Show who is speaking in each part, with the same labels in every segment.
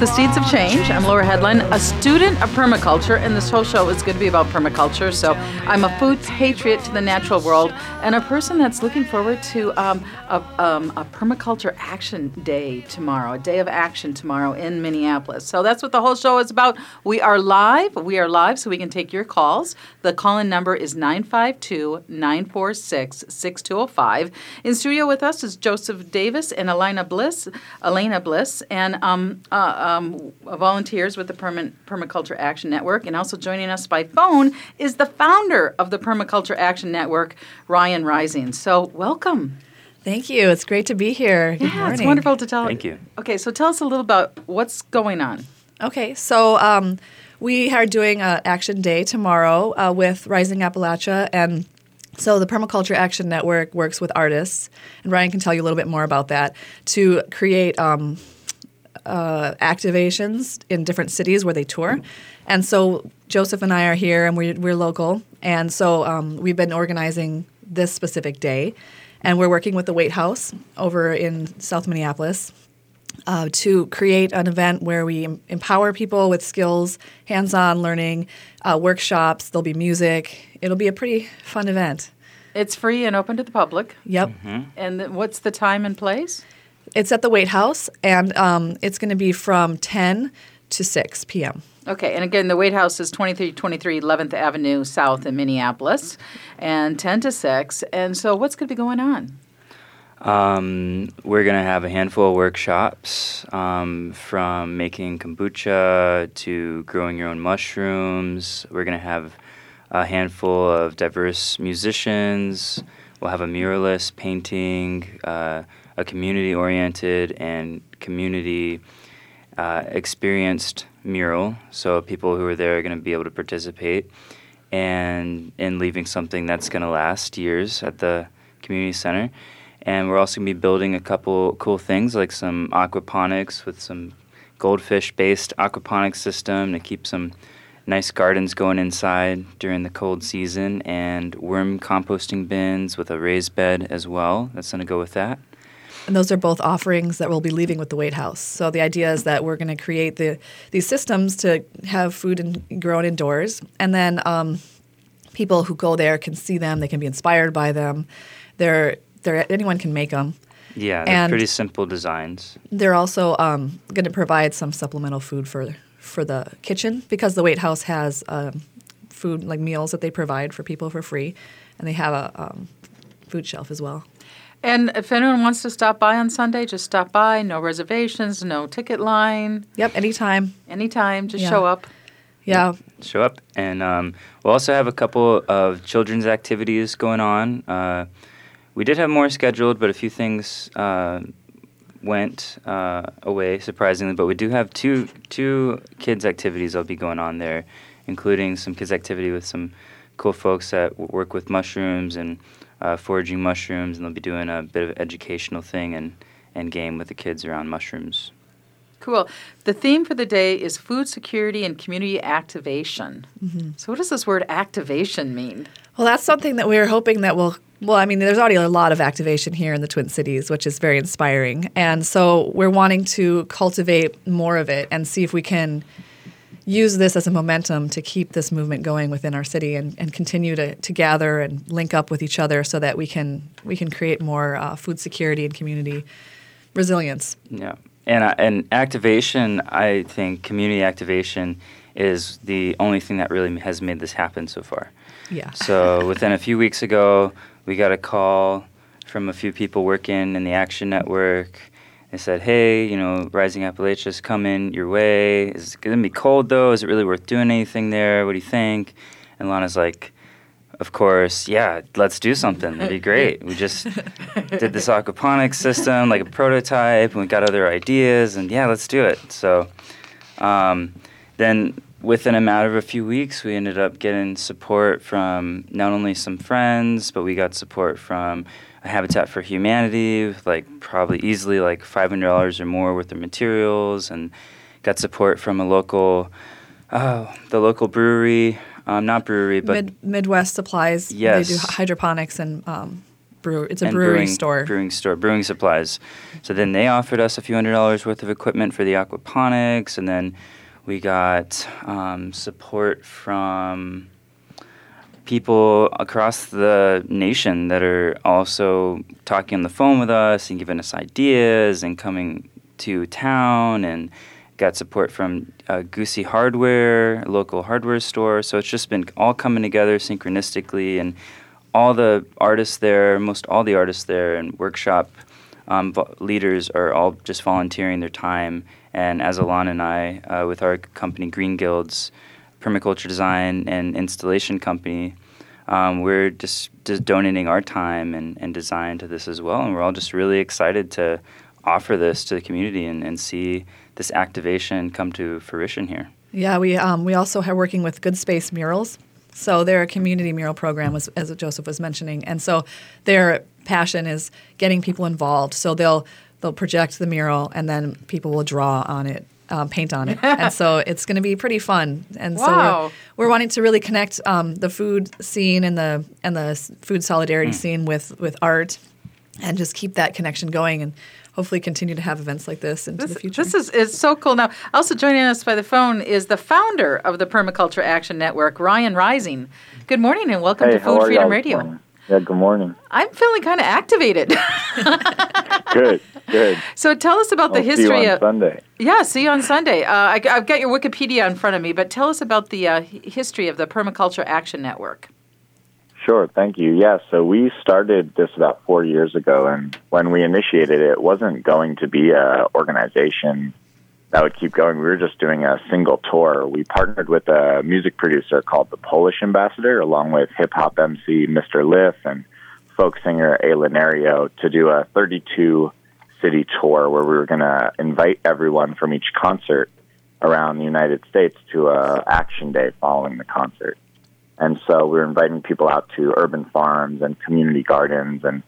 Speaker 1: the seeds of change. I'm Laura Headland, a student of permaculture, and this whole show is going to be about permaculture. So I'm a food patriot to the natural world and a person that's looking forward to um, a, um, a permaculture action day tomorrow, a day of action tomorrow in Minneapolis. So that's what the whole show is about. We are live. We are live, so we can take your calls. The call in number is 952 946 6205. In studio with us is Joseph Davis and Elena Bliss. Elena Bliss, and um, uh, um, volunteers with the Perma- Permaculture Action Network. And also joining us by phone is the founder of the Permaculture Action Network, Ryan Rising. So, welcome.
Speaker 2: Thank you. It's great to be here.
Speaker 1: Good yeah, morning. it's wonderful to tell.
Speaker 3: Thank you.
Speaker 1: Okay, so tell us a little about what's going on.
Speaker 2: Okay, so um, we are doing an action day tomorrow uh, with Rising Appalachia and so the Permaculture Action Network works with artists, and Ryan can tell you a little bit more about that, to create um, uh, activations in different cities where they tour. And so Joseph and I are here, and we're, we're local, and so um, we've been organizing this specific day, and we're working with the Waite House over in South Minneapolis. Uh, to create an event where we empower people with skills, hands on learning, uh, workshops, there'll be music. It'll be a pretty fun event.
Speaker 1: It's free and open to the public.
Speaker 2: Yep.
Speaker 1: Mm-hmm. And th- what's the time and place?
Speaker 2: It's at the Waite House, and um, it's going to be from 10 to 6 p.m.
Speaker 1: Okay, and again, the Waite House is 2323 11th Avenue South in Minneapolis, and 10 to 6. And so, what's going to be going on?
Speaker 3: Um, we're going to have a handful of workshops um, from making kombucha to growing your own mushrooms. We're going to have a handful of diverse musicians. We'll have a muralist painting, uh, a community oriented and community uh, experienced mural. So people who are there are going to be able to participate and in leaving something that's going to last years at the community center. And we're also going to be building a couple cool things like some aquaponics with some goldfish based aquaponics system to keep some nice gardens going inside during the cold season and worm composting bins with a raised bed as well. That's going to go with that.
Speaker 2: And those are both offerings that we'll be leaving with the Waite House. So the idea is that we're going to create the these systems to have food in, grown indoors, and then um, people who go there can see them. They can be inspired by them. They're they're, anyone can make them.
Speaker 3: Yeah, they're and pretty simple designs.
Speaker 2: They're also um, going to provide some supplemental food for for the kitchen because the Waite House has um, food like meals that they provide for people for free, and they have a um, food shelf as well.
Speaker 1: And if anyone wants to stop by on Sunday, just stop by. No reservations, no ticket line.
Speaker 2: Yep, anytime.
Speaker 1: Anytime, just yeah. show up.
Speaker 2: Yeah.
Speaker 3: Show up. And um, we'll also have a couple of children's activities going on. Uh, we did have more scheduled, but a few things uh, went uh, away surprisingly. But we do have two two kids activities that'll be going on there, including some kids activity with some cool folks that work with mushrooms and uh, foraging mushrooms, and they'll be doing a bit of educational thing and and game with the kids around mushrooms.
Speaker 1: Cool. The theme for the day is food security and community activation. Mm-hmm. So, what does this word activation mean?
Speaker 2: Well, that's something that we're hoping that will well, I mean, there's already a lot of activation here in the Twin Cities, which is very inspiring. And so we're wanting to cultivate more of it and see if we can use this as a momentum to keep this movement going within our city and, and continue to, to gather and link up with each other so that we can we can create more uh, food security and community resilience.
Speaker 3: Yeah, and uh, and activation, I think community activation is the only thing that really has made this happen so far.
Speaker 2: Yeah.
Speaker 3: So within a few weeks ago, we got a call from a few people working in the Action Network. They said, "Hey, you know, Rising Appalachia's coming your way. Is it gonna be cold though? Is it really worth doing anything there? What do you think?" And Lana's like, "Of course, yeah. Let's do something. It'd be great. We just did this aquaponics system, like a prototype, and we got other ideas, and yeah, let's do it." So um, then within a matter of a few weeks, we ended up getting support from not only some friends, but we got support from Habitat for Humanity, like probably easily like five hundred dollars or more worth of materials, and got support from a local, oh, the local brewery, um, not brewery, but
Speaker 2: Mid- Midwest Supplies.
Speaker 3: Yes,
Speaker 2: they do hydroponics and um, brew. It's a
Speaker 3: and
Speaker 2: brewery
Speaker 3: brewing,
Speaker 2: store.
Speaker 3: Brewing store, brewing supplies. So then they offered us a few hundred dollars worth of equipment for the aquaponics, and then we got um, support from people across the nation that are also talking on the phone with us and giving us ideas and coming to town and got support from uh, Guse Hardware, local hardware store. So it's just been all coming together synchronistically, and all the artists there, most all the artists there, and workshop um, vo- leaders are all just volunteering their time. And as Alana and I, uh, with our company Green Guilds, permaculture design and installation company, um, we're just, just donating our time and, and design to this as well. And we're all just really excited to offer this to the community and, and see this activation come to fruition here.
Speaker 2: Yeah, we um, we also are working with Good Space Murals. So they're a community mural program, as, as Joseph was mentioning, and so their passion is getting people involved. So they'll they'll project the mural, and then people will draw on it, um, paint on it, and so it's going to be pretty fun. And so we're, we're wanting to really connect um, the food scene and the and the food solidarity scene with with art, and just keep that connection going, and hopefully continue to have events like this into
Speaker 1: This,
Speaker 2: the future.
Speaker 1: this is, is so cool. Now, also joining us by the phone is the founder of the Permaculture Action Network, Ryan Rising. Good morning and welcome
Speaker 4: Hey,
Speaker 1: to Food Freedom Radio.
Speaker 4: morning? Yeah, good morning.
Speaker 1: I'm feeling kind of activated.
Speaker 4: Good, good.
Speaker 1: so tell us about the
Speaker 4: I'll see you
Speaker 1: history
Speaker 4: on
Speaker 1: of.
Speaker 4: Sunday.
Speaker 1: Yeah, see you on Sunday. Uh, I, have got your Wikipedia in front of me, but tell us about the uh, history of the Permaculture Action Network.
Speaker 4: Sure, thank you. Yeah, so we started this about four years ago, and when we initiated it, it wasn't going to be a organization that would keep going. We were just doing a single tour. We partnered with a music producer called the Polish Ambassador, along with hip hop MC Mr. Lif and folk singer Ayla Nereo, to do a 32 city tour where we were going to invite everyone from each concert around the United States to a action day following the concert. And so we were inviting people out to urban farms and community gardens and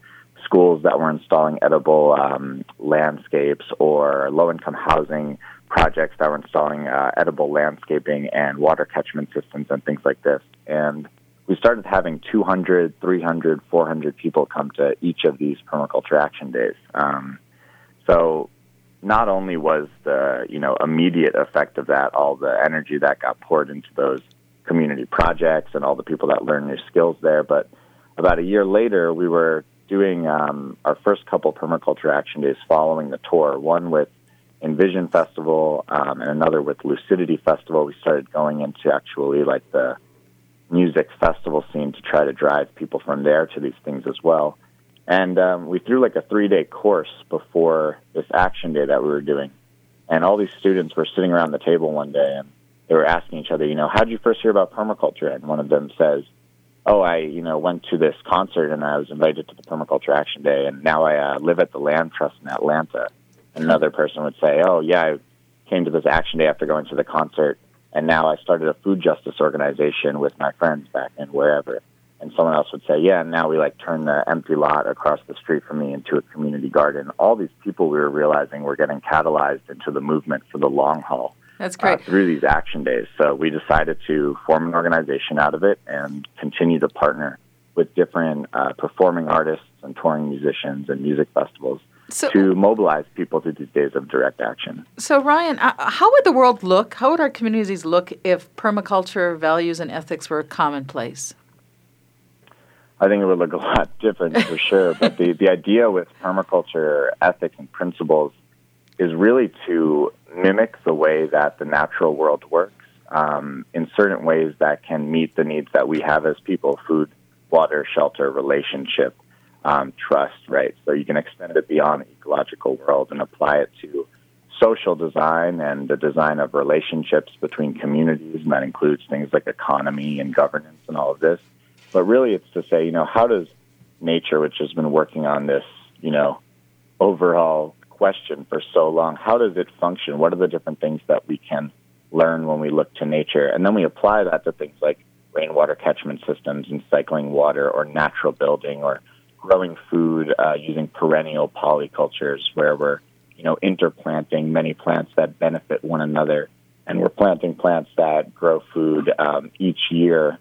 Speaker 4: schools that were installing edible um, landscapes or low income housing projects that were installing uh, edible landscaping and water catchment systems and things like this. And we started having 200, 300, 400 people come to each of these permaculture action days. Um, so not only was the you know immediate effect of that all the energy that got poured into those community projects and all the people that learned new skills there, but about a year later we were doing um, our first couple permaculture action days following the tour. One with Envision Festival um, and another with Lucidity Festival. We started going into actually like the music festival scene to try to drive people from there to these things as well. And um, we threw like a three day course before this action day that we were doing. And all these students were sitting around the table one day and they were asking each other, you know, how did you first hear about permaculture? And one of them says, oh, I, you know, went to this concert and I was invited to the Permaculture Action Day and now I uh, live at the Land Trust in Atlanta. And another person would say, oh, yeah, I came to this action day after going to the concert and now I started a food justice organization with my friends back in wherever. And someone else would say, yeah, and now we like turn the empty lot across the street from me into a community garden. All these people we were realizing were getting catalyzed into the movement for the long haul
Speaker 1: That's
Speaker 4: uh,
Speaker 1: great.
Speaker 4: through these action days. So we decided to form an organization out of it and continue to partner with different uh, performing artists and touring musicians and music festivals
Speaker 1: So,
Speaker 4: to mobilize people to these days of direct action.
Speaker 1: so Ryan, uh, how would the world look? How would our communities look if permaculture values and ethics were commonplace?
Speaker 4: I think it would look a lot different for sure. But the, the idea with permaculture ethics and principles is really to mimic the way that the natural world works um, in certain ways that can meet the needs that we have as people food, water, shelter, relationship, um, trust, right? So you can extend it beyond the ecological world and apply it to social design and the design of relationships between communities, and that includes things like economy and governance and all of this. But really, it's to say, you know, how does nature, which has been working on this, you know, overall question for so long, how does it function? What are the different things that we can learn when we look to nature? And then we apply that to things like rainwater catchment systems and cycling water or natural building or growing food uh, using perennial polycultures where we're, you know, interplanting many plants that benefit one another. And we're planting plants that grow food um, each year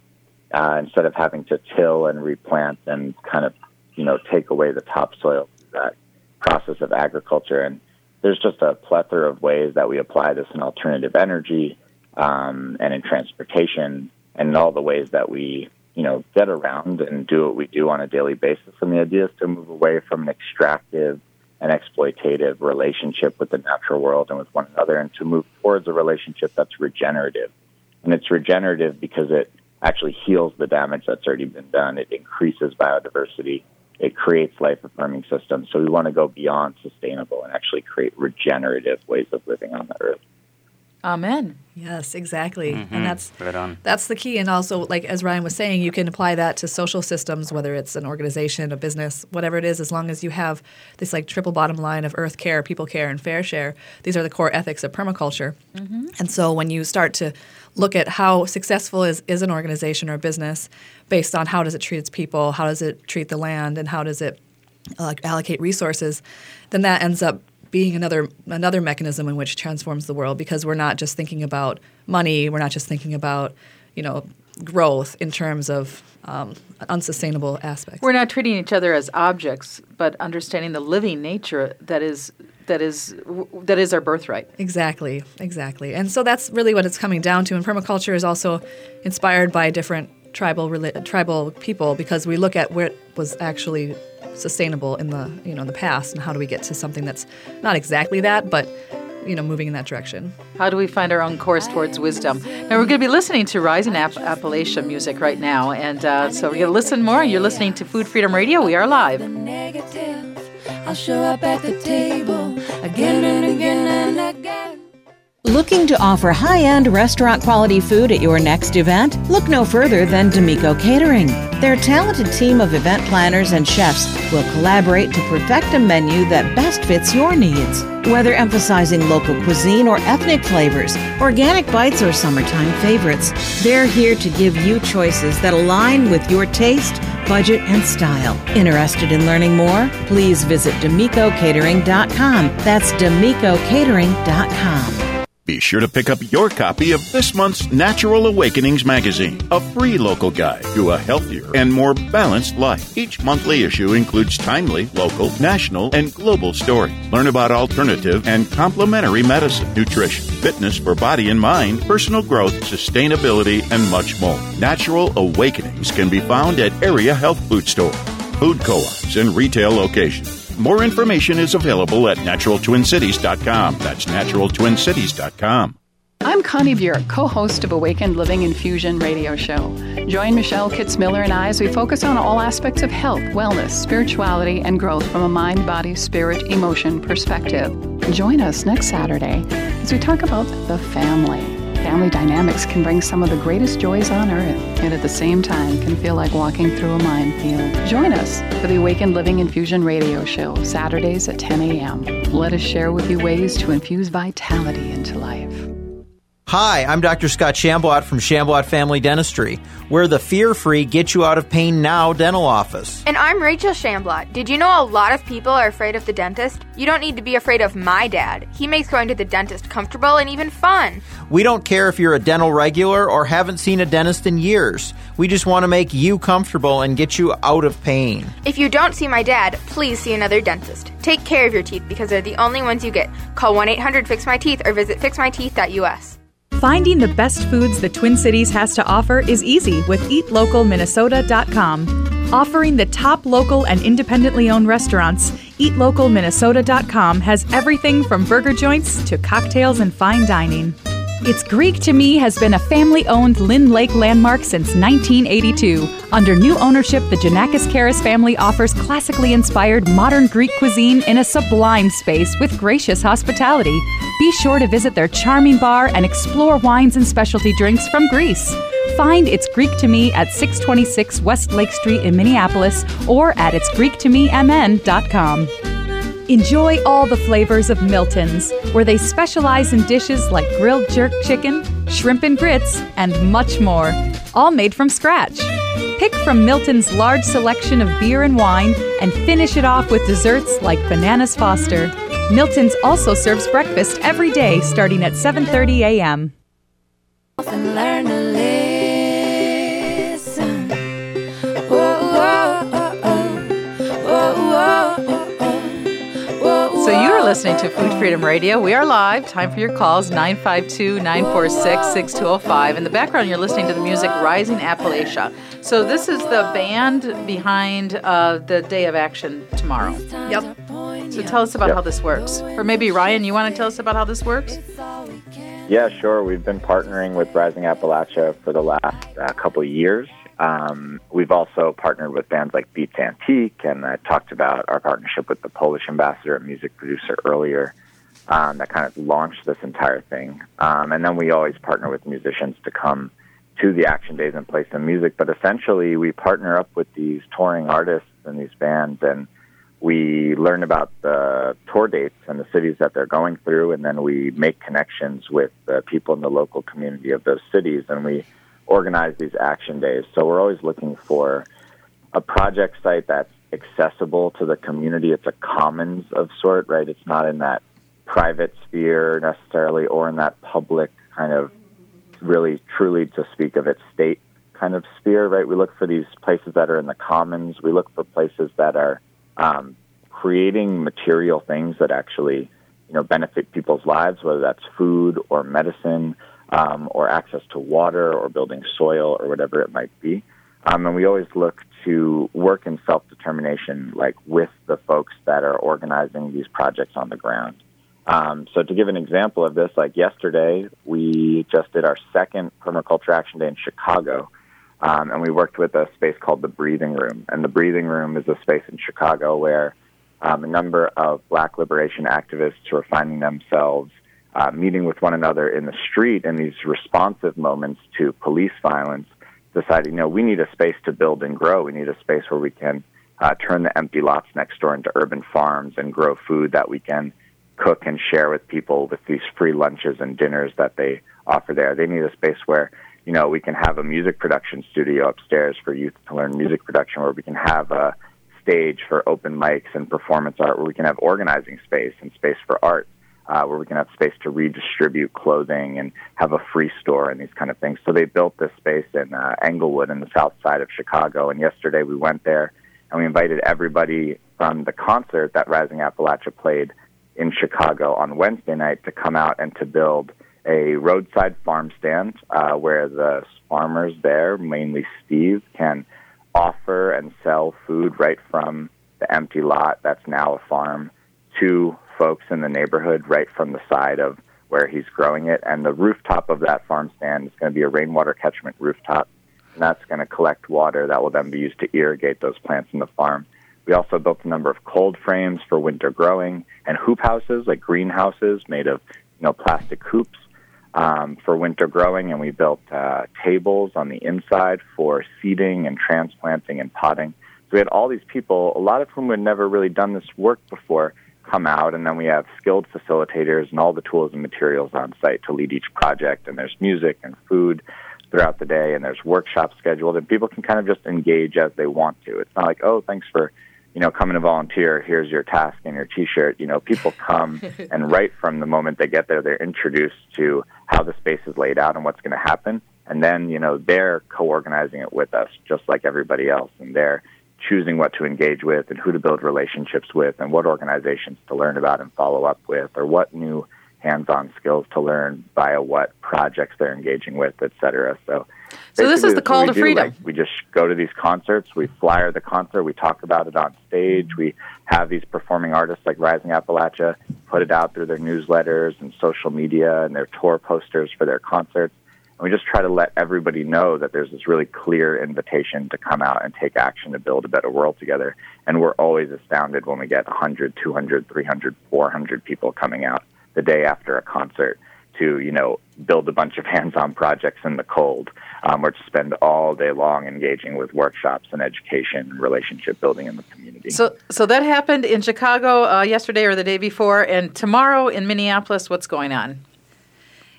Speaker 4: uh, instead of having to till and replant and kind of you know, take away the topsoil, through that process of agriculture. And there's just a plethora of ways that we apply this in alternative energy um, and in transportation and in all the ways that we, you know, get around and do what we do on a daily basis. And the idea is to move away from an extractive and exploitative relationship with the natural world and with one another and to move towards a relationship that's regenerative. And it's regenerative because it actually heals the damage that's already been done. It increases biodiversity. It creates life affirming systems. So we want to go beyond sustainable and actually create regenerative ways of living on the earth.
Speaker 1: Amen.
Speaker 2: Yes, exactly.
Speaker 3: Mhm.
Speaker 2: And that's
Speaker 3: Right on.
Speaker 2: that's the key. And also, like as Ryan was saying, you can apply that to social systems, whether it's an organization, a business, whatever it is, as long as you have this like triple bottom line of earth care, people care, and fair share. These are the core ethics of permaculture. And so when you start to look at how successful is, is an organization or a business based on how does it treat its people, how does it treat the land, and how does it uh, allocate resources, then that ends up being another another mechanism in which transforms the world because we're not just thinking about money, we're not just thinking about you know growth in terms of um, unsustainable aspects.
Speaker 1: We're not treating each other as objects, but understanding the living nature that is that is that is our birthright.
Speaker 2: Exactly, exactly. And so that's really what it's coming down to. And permaculture is also inspired by different tribal tribal people because we look at where it was actually sustainable in the you know in the past and how do we get to something that's not exactly that, but you know moving in that direction.
Speaker 1: How do we find our own course towards wisdom? Now, we're going to be listening to Rising App- Appalachia music right now. And uh, so we're going to listen more. You're listening to Food Freedom Radio. We are live.
Speaker 5: negative. I'll show up at the table again and again and again.
Speaker 6: Looking to offer high end restaurant quality food at your next event? Look no further than D'Amico Catering. Their talented team of event planners and chefs will collaborate to perfect a menu that best fits your needs. Whether emphasizing local cuisine or ethnic flavors, organic bites or summertime favorites, they're here to give you choices that align with your taste, budget, and style. Interested in learning more? Please visit DeMicoCatering.com. That's DeMicoCatering.com.
Speaker 7: Be sure to pick up your copy of this month's Natural Awakenings magazine, a free local guide to a healthier and more balanced life. Each monthly issue includes timely, local, national, and global stories. Learn about alternative and complementary medicine, nutrition, fitness for body and mind, personal growth, sustainability, and much more. Natural Awakenings can be found at area health food stores, food co-ops, and retail locations. More information is available at naturaltwincities.com. That's naturaltwincities.com.
Speaker 8: I'm Connie Bjork, co host of Awakened Living Infusion radio show. Join Michelle Kitzmiller and I as we focus on all aspects of health, wellness, spirituality, and growth from a mind, body, spirit, emotion perspective. Join us next Saturday as we talk about the family. Family dynamics can bring some of the greatest joys on earth, and at the same time can feel like walking through a minefield. Join us for the Awakened Living Infusion radio show, Saturdays at 10 a.m. Let us share with you ways to infuse vitality into life.
Speaker 9: Hi, I'm Dr. Scott Shamblott from Shamblott Family Dentistry. We're the fear free, get you out of pain now dental office.
Speaker 10: And I'm Rachel Shamblott. Did you know a lot of people are afraid of the dentist? You don't need to be afraid of my dad. He makes going to the dentist comfortable and even fun.
Speaker 9: We don't care if you're a dental regular or haven't seen a dentist in years. We just want to make you comfortable and get you out of pain.
Speaker 10: If you don't see my dad, please see another dentist. Take care of your teeth because they're the only ones you get. Call 1 800 Fix My Teeth or visit fixmyteeth.us.
Speaker 11: Finding the best foods the Twin Cities has to offer is easy with eatlocalminnesota.com. Offering the top local and independently owned restaurants, eatlocalminnesota.com has everything from burger joints to cocktails and fine dining. It's Greek to Me has been a family owned Lyn-Lake landmark since 1982. Under new ownership, the Janakis Karis family offers classically inspired modern Greek cuisine in a sublime space with gracious hospitality. Be sure to visit their charming bar and explore wines and specialty drinks from Greece. Find It's Greek to Me at 626 West Lake Street in Minneapolis or at itsgreektomemn.com. Enjoy all the flavors of Milton's, where they specialize in dishes like grilled jerk chicken, shrimp and grits, and much more, all made from scratch. Pick from Milton's large selection of beer and wine and finish it off with desserts like bananas foster. Milton's also serves breakfast every day starting at 7:30 a.m.
Speaker 1: listening to Food Freedom Radio. We are live. Time for your calls 952 946 6205. In the background, you're listening to the music Rising Appalachia. So, this is the band behind uh, the Day of Action tomorrow.
Speaker 2: Yep.
Speaker 1: So, tell us about how this works. Or maybe, Ryan, you want to tell us about how this works?
Speaker 4: Yeah, sure. We've been partnering with Rising Appalachia for the last uh, couple of years. Um, we've also partnered with bands like Beats Antique, and I talked about our partnership with the Polish ambassador and music producer earlier. Um, that kind of launched this entire thing. Um, and then we always partner with musicians to come to the action days and play some music. But essentially, we partner up with these touring artists and these bands, and we learn about the tour dates and the cities that they're going through, and then we make connections with the people in the local community of those cities, and we organize these action days. So we're always looking for a project site that's accessible to the community. It's a commons of sort, right? It's not in that private sphere necessarily or in that public kind of really truly to speak of its state kind of sphere, right? We look for these places that are in the commons. We look for places that are um, creating material things that actually, you know, benefit people's lives, whether that's food or medicine um, or access to water or building soil or whatever it might be. Um, and we always look to work in self determination, like with the folks that are organizing these projects on the ground. Um, so, to give an example of this, like yesterday, we just did our second permaculture action day in Chicago. Um, and we worked with a space called the Breathing Room. And the Breathing Room is a space in Chicago where um, a number of black liberation activists who are finding themselves uh, meeting with one another in the street in these responsive moments to police violence, deciding, you know, we need a space to build and grow. We need a space where we can uh, turn the empty lots next door into urban farms and grow food that we can cook and share with people with these free lunches and dinners that they offer there. They need a space where, you know, we can have a music production studio upstairs for youth to learn music production, where we can have a stage for open mics and performance art, where we can have organizing space and space for art uh, where we can have space to redistribute clothing and have a free store and these kind of things. So they built this space in uh, Englewood in the south side of Chicago. And yesterday we went there and we invited everybody from the concert that Rising Appalachia played in Chicago on Wednesday night to come out and to build a roadside farm stand uh, where the farmers there, mainly Steve, can offer and sell food right from the empty lot that's now a farm to folks in the neighborhood right from the side of where he's growing it. And the rooftop of that farm stand is going to be a rainwater catchment rooftop. And that's going to collect water that will then be used to irrigate those plants in the farm. We also built a number of cold frames for winter growing and hoop houses, like greenhouses made of you know plastic hoops um, for winter growing. And we built uh, tables on the inside for seeding and transplanting and potting. So we had all these people, a lot of whom had never really done this work before, come out, and then we have skilled facilitators and all the tools and materials on site to lead each project. And there's music and food throughout the day, and there's workshops scheduled, and people can kind of just engage as they want to. It's not like, oh, thanks for you know coming to volunteer. Here's your task and your T-shirt. You know, people come and right from the moment they get there, they're introduced to how the space is laid out and what's going to happen. And then, you know, they're co-organizing it with us, just like everybody else, and they're choosing what to engage with and who to build relationships with and what organizations to learn about and follow up with or what new hands-on skills to learn via what projects they're engaging with, et cetera. So,
Speaker 1: so this is the call to
Speaker 4: do.
Speaker 1: freedom.
Speaker 4: Like, we just go to these concerts, we flyer the concert, we talk about it on stage, we have these performing artists like Rising Appalachia put it out through their newsletters and social media and their tour posters for their concerts. And we just try to let everybody know that there's this really clear invitation to come out and take action to build a better world together. And we're always astounded when we get 100, 200, 300, 400 people coming out the day after a concert to, you know, build a bunch of hands-on projects in the cold, um, or to spend all day long engaging with workshops and education and relationship building in the community.
Speaker 1: So, so that happened in Chicago uh, yesterday or the day before, and tomorrow in Minneapolis. What's going on?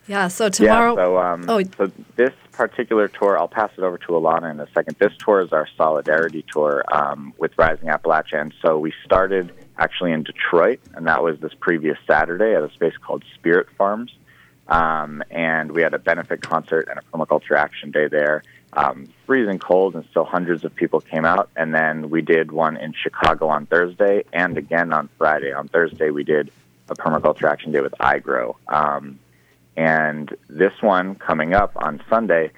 Speaker 2: Yeah, so tomorrow.
Speaker 4: Yeah, so, um,
Speaker 2: oh.
Speaker 4: so this particular tour, I'll pass it over to Alana in a second. This tour is our solidarity tour um, with Rising Appalachia. And so we started actually in Detroit, and that was this previous Saturday at a space called Spirit Farms. Um, and we had a benefit concert and a permaculture action day there. Um, freezing cold, and still hundreds of people came out. And then we did one in Chicago on Thursday and again on Friday. On Thursday, we did a permaculture action day with iGrow. Um, and this one coming up on Sunday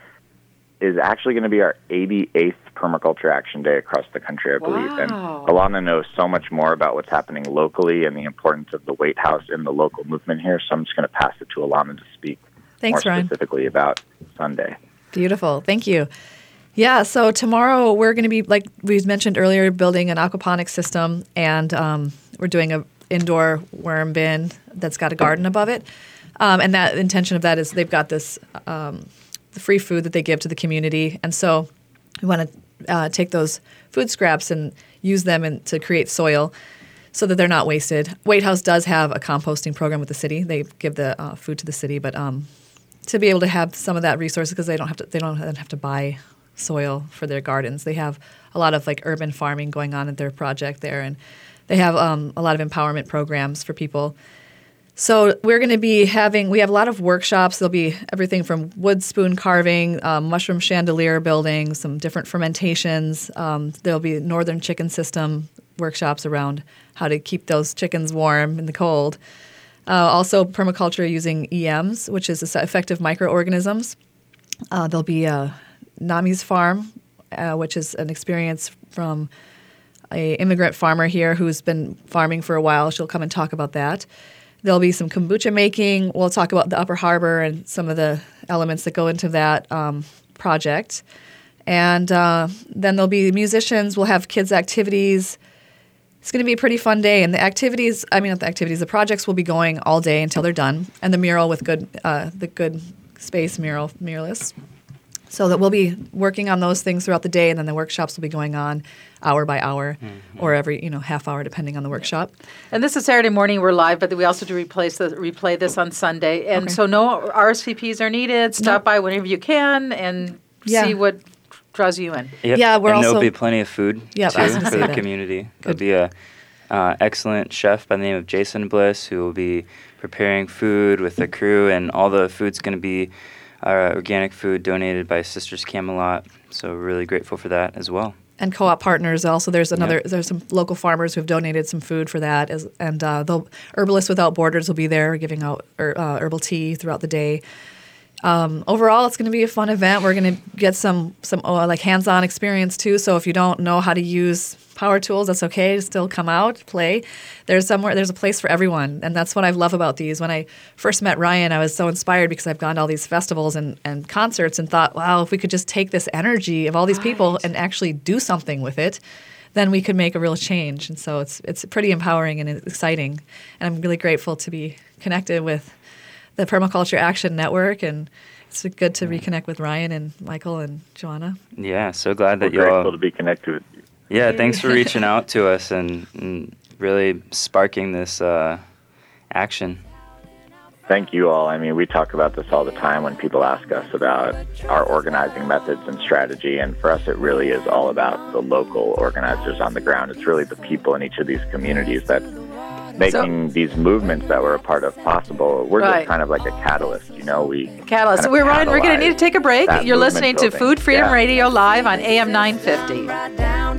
Speaker 4: is actually going to be our 88th permaculture action day across the country, I believe. And
Speaker 1: Wow.
Speaker 4: Alana knows so much more about what's happening locally and the importance of the Waite House in the local movement here. So I'm just going to pass it to Alana to speak
Speaker 2: Thanks,
Speaker 4: more
Speaker 2: Ryan.
Speaker 4: specifically about Sunday.
Speaker 2: Beautiful. Thank you. Yeah, so tomorrow we're going to be, like we mentioned earlier, building an aquaponics system, and um, we're doing a indoor worm bin that's got a garden above it. Um, and that intention of that is they've got this um, free food that they give to the community, and so we want to uh, take those food scraps and use them in, to create soil so that they're not wasted. White House does have a composting program with the city; they give the uh, food to the city, but um, to be able to have some of that resources because they don't have to they don't have to buy soil for their gardens. They have a lot of like urban farming going on at their project there, and they have um, a lot of empowerment programs for people. So we're going to be having we have a lot of workshops. There'll be everything from wood spoon carving, um, mushroom chandelier building, some different fermentations. Um, there'll be northern chicken system workshops around how to keep those chickens warm in the cold. Uh, also, permaculture using EMs, which is effective microorganisms. Uh, there'll be a Nami's farm, uh, which is an experience from a immigrant farmer here who's been farming for a while. She'll come and talk about that. There'll be some kombucha making. We'll talk about the Upper Harbor and some of the elements that go into that um, project. And uh, then there'll be musicians. We'll have kids' activities. It's going to be a pretty fun day. And the activities, I mean, not the activities, the projects will be going all day until they're done. And the mural with good, uh, the good space mural, muralists. So that we'll be working on those things throughout the day, and then the workshops will be going on hour by hour, or every you know half hour depending on the workshop.
Speaker 1: And this is Saturday morning. We're live, but we also do replace the, replay this on Sunday. And
Speaker 2: Okay.
Speaker 1: so no RSVPs are needed. Stop
Speaker 2: Nope.
Speaker 1: by whenever you can and
Speaker 2: Yeah.
Speaker 1: see what draws you in.
Speaker 3: Yep.
Speaker 2: Yeah, we're
Speaker 3: and
Speaker 2: also-
Speaker 3: there'll be plenty of food
Speaker 2: Yep,
Speaker 3: too
Speaker 2: I was gonna
Speaker 3: for the
Speaker 2: that.
Speaker 3: community.
Speaker 2: Good.
Speaker 3: There'll be a uh, excellent chef by the name of Jason Bliss who will be preparing food with the crew, and all the food's going to be uh, organic food donated by Sisters Camelot. So really grateful for that as well.
Speaker 2: and co-op partners. Also, there's another.
Speaker 3: Yep.
Speaker 2: There's some local farmers who've donated some food for that, as, and uh, they'll Herbalists Without Borders will be there giving out er, uh, herbal tea throughout the day. Um, overall, it's going to be a fun event. We're going to get some some uh, like hands-on experience too. So if you don't know how to use power tools, that's okay. Still come out, play. There's somewhere. There's a place for everyone, and that's what I love about these. When I first met Ryan, I was so inspired because I've gone to all these festivals and, and concerts and thought, wow, if we could just take this energy of all these people and actually do something with it, then we could make a real change. And so it's it's pretty empowering and exciting. And I'm really grateful to be connected with the Permaculture Action Network, and it's good to reconnect with Ryan and Michael and Joanna.
Speaker 3: Yeah, so glad
Speaker 4: We're
Speaker 3: that you
Speaker 4: grateful
Speaker 3: all.
Speaker 4: to be connected with you.
Speaker 3: Yeah, thanks for reaching out to us and, and really sparking this uh, action.
Speaker 4: Thank you all. I mean, we talk about this all the time when people ask us about our organizing methods and strategy. And for us, it really is all about the local organizers on the ground. It's really the people in each of these communities that's making these movements that we're a part of possible. We're
Speaker 1: Right.
Speaker 4: just kind of like a catalyst, you know. We
Speaker 1: Catalyst.
Speaker 4: kind of
Speaker 1: we're Ryan. We're going to need to take a break. You're
Speaker 4: movement
Speaker 1: listening to. Food Freedom
Speaker 4: Yeah.
Speaker 1: Radio live on AM 950.
Speaker 5: down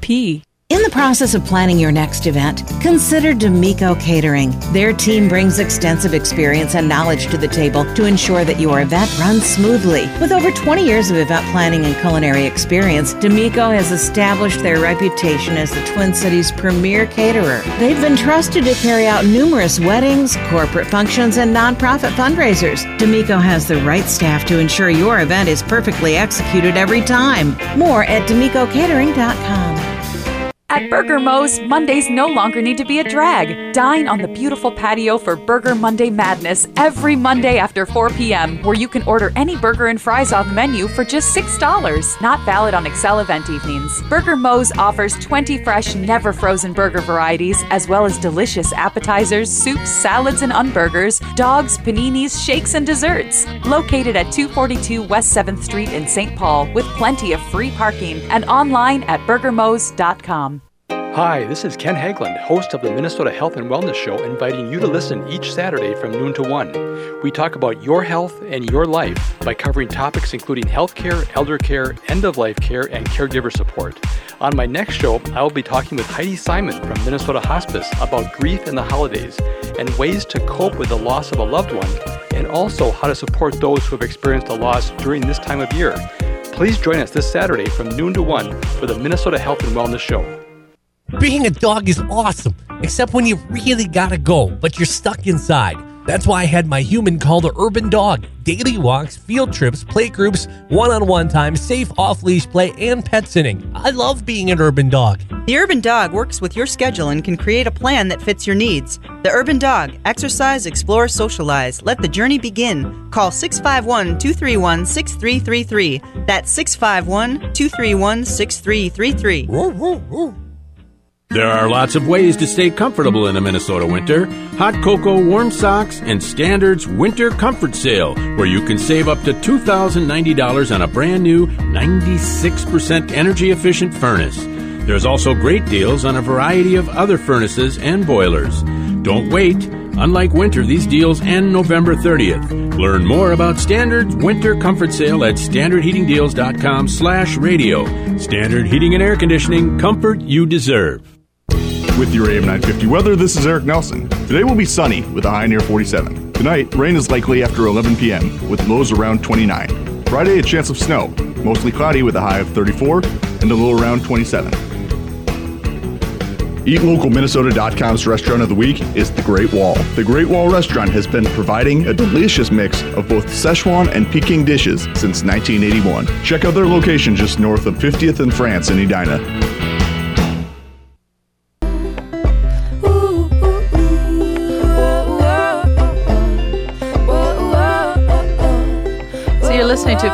Speaker 6: In the process of planning your next event, consider D'Amico Catering. Their team brings extensive experience and knowledge to the table to ensure that your event runs smoothly. With over 20 years of event planning and culinary experience, D'Amico has established their reputation as the Twin Cities' premier caterer. They've been trusted to carry out numerous weddings, corporate functions, and nonprofit fundraisers. D'Amico has the right staff to ensure your event is perfectly executed every time. More at d'amicocatering.com.
Speaker 11: At Burger Mo's, Mondays no longer need to be a drag. Dine on the beautiful patio for Burger Monday Madness every Monday after 4 p.m., where you can order any burger and fries off the menu for just $6. Not valid on Xcel event evenings. Burger Mo's offers 20 fresh, never frozen burger varieties, as well as delicious appetizers, soups, salads, and unburgers, dogs, paninis, shakes, and desserts. Located at 242 West 7th Street in St. Paul, with plenty of free parking, and online at burgermos.com.
Speaker 12: Hi, this is Ken Haglund, host of the Minnesota Health and Wellness Show, inviting you to listen each Saturday from noon to 1. We talk about your health and your life by covering topics including healthcare, elder care, end of life care, and caregiver support. On my next show, I will be talking with Heidi Simon from Minnesota Hospice about grief in the holidays and ways to cope with the loss of a loved one, and also how to support those who have experienced a loss during this time of year. Please join us this Saturday from noon to 1 for the Minnesota Health and Wellness Show.
Speaker 13: Being a dog is awesome, except when you really gotta go, but you're stuck inside. That's why I had my human called the Urban Dog. Daily walks, field trips, play groups, one on one time, safe off leash play, and pet sitting. I love being an urban dog.
Speaker 14: The Urban Dog works with your schedule and can create a plan that fits your needs. The Urban Dog exercise, explore, socialize. Let the journey begin. Call 651 231 6333. That's 651 231 6333.
Speaker 15: There are lots of ways to stay comfortable in a Minnesota winter. Hot cocoa, warm socks, and Standards Winter Comfort Sale, where you can save up to $2,090 on a brand new 96% energy efficient furnace. There's also great deals on a variety of other furnaces and boilers. Don't wait. Unlike winter, these deals end November 30th. Learn more about Standard's Winter Comfort Sale at standardheatingdeals.com slash radio. Standard Heating and Air Conditioning, comfort you deserve.
Speaker 16: With your AM 950 weather, this is Eric Nelson. Today will be sunny with a high near 47. Tonight, rain is likely after 11 p.m. with lows around 29. Friday, a chance of snow, mostly cloudy with a high of 34 and a low around 27. EatLocalMinnesota.com's restaurant of the week is The Great Wall. The Great Wall restaurant has been providing a delicious mix of both Szechuan and Peking dishes since 1981. Check out their location just north of 50th and France in Edina.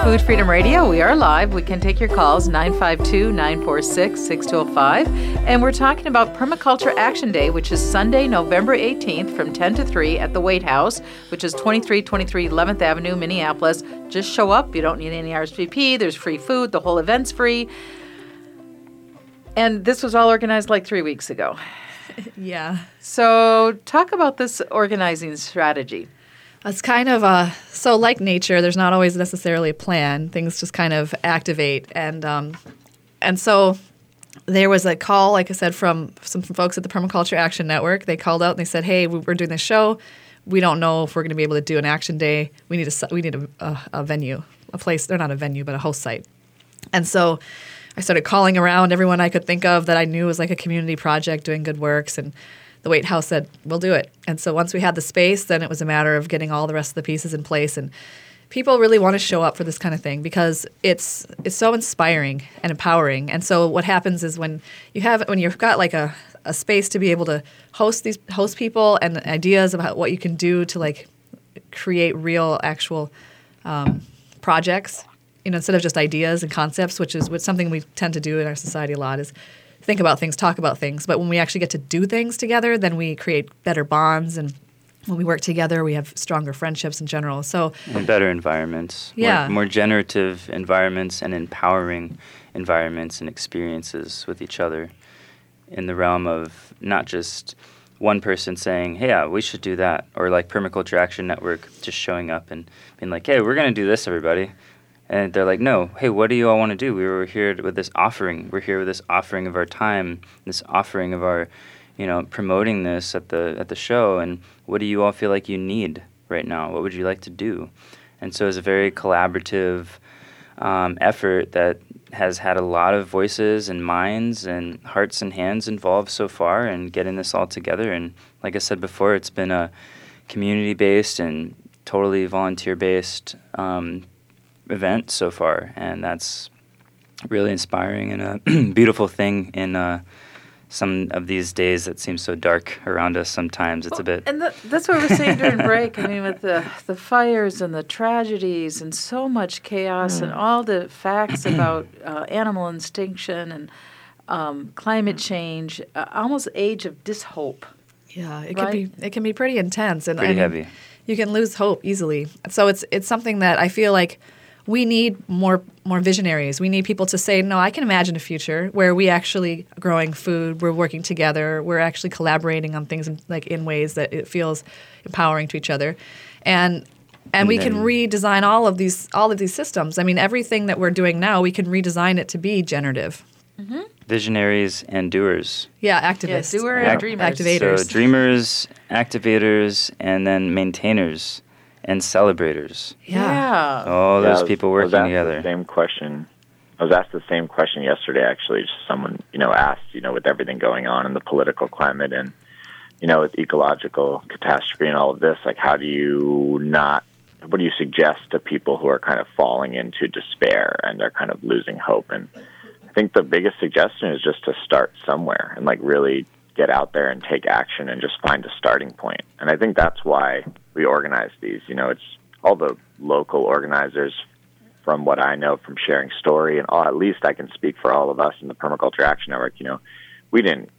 Speaker 1: Food Freedom Radio. We are live. We can take your calls 952 946 6205. And we're talking about Permaculture Action Day, which is Sunday, November 18th from 10 to 3 at the White House, which is 2323 11th Avenue, Minneapolis. Just show up. You don't need any RSVP. There's free food. The whole event's free. And this was all organized like three weeks ago.
Speaker 2: yeah.
Speaker 1: So, talk about this organizing strategy.
Speaker 2: It's kind of so like nature. There's not always necessarily a plan. Things just kind of activate, and um, and so there was a call, like I said, from some folks at the Permaculture Action Network. They called out and they said, "Hey, we- we're doing this show. We don't know if we're going to be able to do an action day. We need a we need a, a, a venue, a place. They're not a venue, but a host site." And so I started calling around everyone I could think of that I knew was like a community project doing good works. And the White House said, we'll do it. And so once we had the space, then it was a matter of getting all the rest of the pieces in place. And people really want to show up for this kind of thing because it's it's so inspiring and empowering. And so what happens is when you have when you've got like a, a space to be able to host these host people and ideas about what you can do to like create real actual um, projects you know instead of just ideas and concepts which is what something we tend to do in our society a lot is think about things talk about things but when we actually get to do things together then we create better bonds and when we work together we have stronger friendships in general so
Speaker 3: and better environments.
Speaker 2: Yeah.
Speaker 3: More, more generative environments and empowering environments and experiences with each other in the realm of not just one person saying, hey, yeah, we should do that, or like Permaculture Action Network just showing up and being like, hey, we're going to do this, everybody. And they're like, no, hey, what do you all want to do? We were here with this offering. We're here with this offering of our time, this offering of our, you know, promoting this at the at the show. And what do you all feel like you need right now? What would you like to do? And so it's a very collaborative um, effort that has had a lot of voices and minds and hearts and hands involved so far in getting this all together. And like I said before, it's been a community based and totally volunteer based um, event so far. And that's really inspiring and a beautiful thing in uh, some of these days that seem so dark around us sometimes it's a bit
Speaker 1: And th- that's what we're saying during break. I mean, with the the fires and the tragedies and so much chaos and
Speaker 3: Mm.
Speaker 1: all the facts about uh, animal extinction and um, climate change, uh, almost age of dishope.
Speaker 2: Yeah, it
Speaker 1: Right?
Speaker 2: can be it can be pretty intense and
Speaker 3: Pretty
Speaker 2: I mean,
Speaker 3: heavy.
Speaker 2: You can lose hope easily. So it's it's something that I feel like we need more more visionaries. We need people to say, "No, I can imagine a future where we actually growing food, we're working together, we're actually collaborating on things in, like in ways that it feels empowering to each other." And and,
Speaker 3: And
Speaker 2: we can redesign all of these all of these systems. I mean, everything that we're doing now, we can redesign it to be generative. Mm-hmm.
Speaker 3: visionaries and doers
Speaker 2: Yeah, activists.
Speaker 1: doer
Speaker 3: Ac-
Speaker 1: and dreamers.
Speaker 2: Activators.
Speaker 3: so dreamers activators and then maintainers and celebrators
Speaker 1: Yeah.
Speaker 3: all
Speaker 4: Yeah,
Speaker 3: those
Speaker 4: was-
Speaker 3: people
Speaker 4: I was
Speaker 3: working
Speaker 4: asked
Speaker 3: together
Speaker 4: The same question. I was asked the same question yesterday. Actually, just someone you know asked, you know, with everything going on in the political climate and you know with ecological catastrophe and all of this, like how do you not? What do you suggest to people who are kind of falling into despair and are kind of losing hope? And I think the biggest suggestion is just to start somewhere and like really get out there and take action and just find a starting point. And I think that's why we organize these. You know, it's all the local organizers from what I know from sharing story, and all, at least I can speak for all of us in the Permaculture Action Network. You know, we didn't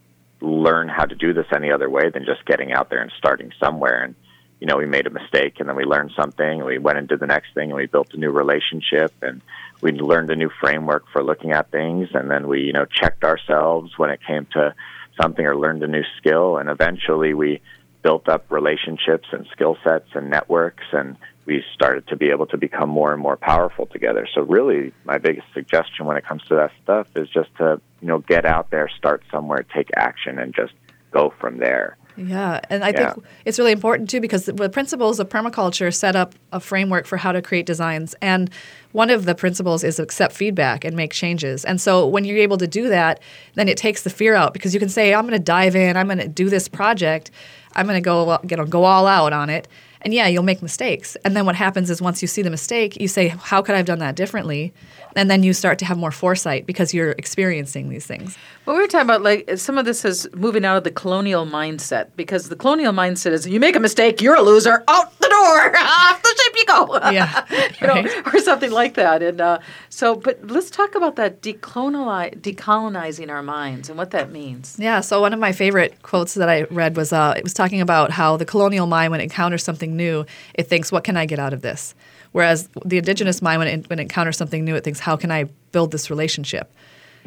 Speaker 4: learn how to do this any other way than just getting out there and starting somewhere. And you know, we made a mistake, and then we learned something, and we went into the next thing, and we built a new relationship, and we learned a new framework for looking at things, and then we, you know, checked ourselves when it came to something or learned a new skill, and eventually we built up relationships and skill sets and networks and we started to be able to become more and more powerful together. So really my biggest suggestion when it comes to that stuff is just to, you know, get out there, start somewhere, take action and just go from there.
Speaker 2: Yeah, and I
Speaker 4: Yeah.
Speaker 2: think it's really important too because the principles of permaculture set up a framework for how to create designs. And one of the principles is accept feedback and make changes. And so when you're able to do that, then it takes the fear out because you can say, I'm going to dive in, I'm going to do this project, I'm going to go, know, go all out on it. And yeah, you'll make mistakes. And then what happens is once you see the mistake, you say, How could I have done that differently? And then you start to have more foresight because you're experiencing these things.
Speaker 1: Well, we were talking about like some of this is moving out of the colonial mindset because the colonial mindset is you make a mistake, you're a loser, out the door, off the ship you go.
Speaker 2: Yeah,
Speaker 1: you know,
Speaker 2: right.
Speaker 1: or something like that. And uh, so, but let's talk about that decolonize, decolonizing our minds and what that means.
Speaker 2: Yeah, so one of my favorite quotes that I read was uh, it was talking about how the colonial mind, when it encounters something new, it thinks, "What can I get out of this?" Whereas the indigenous mind, when it, when it encounters something new, it thinks, "How can I build this relationship?"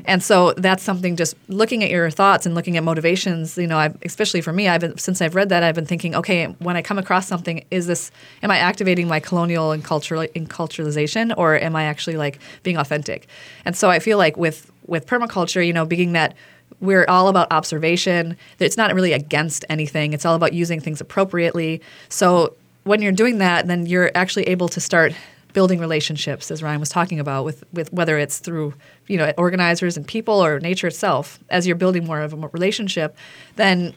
Speaker 2: And so that's something. Just looking at your thoughts and looking at motivations, you know, I've, especially for me, I've been since I've read that, I've been thinking, okay, when I come across something, is this am I activating my colonial and cultural inculturalization, or am I actually like being authentic? And so I feel like with with permaculture, you know, being that we're all about observation. It's not really against anything. It's all about using things appropriately. So when you're doing that, then you're actually able to start building relationships, as Ryan was talking about, with, with whether it's through you know organizers and people or nature itself. As you're building more of a relationship, then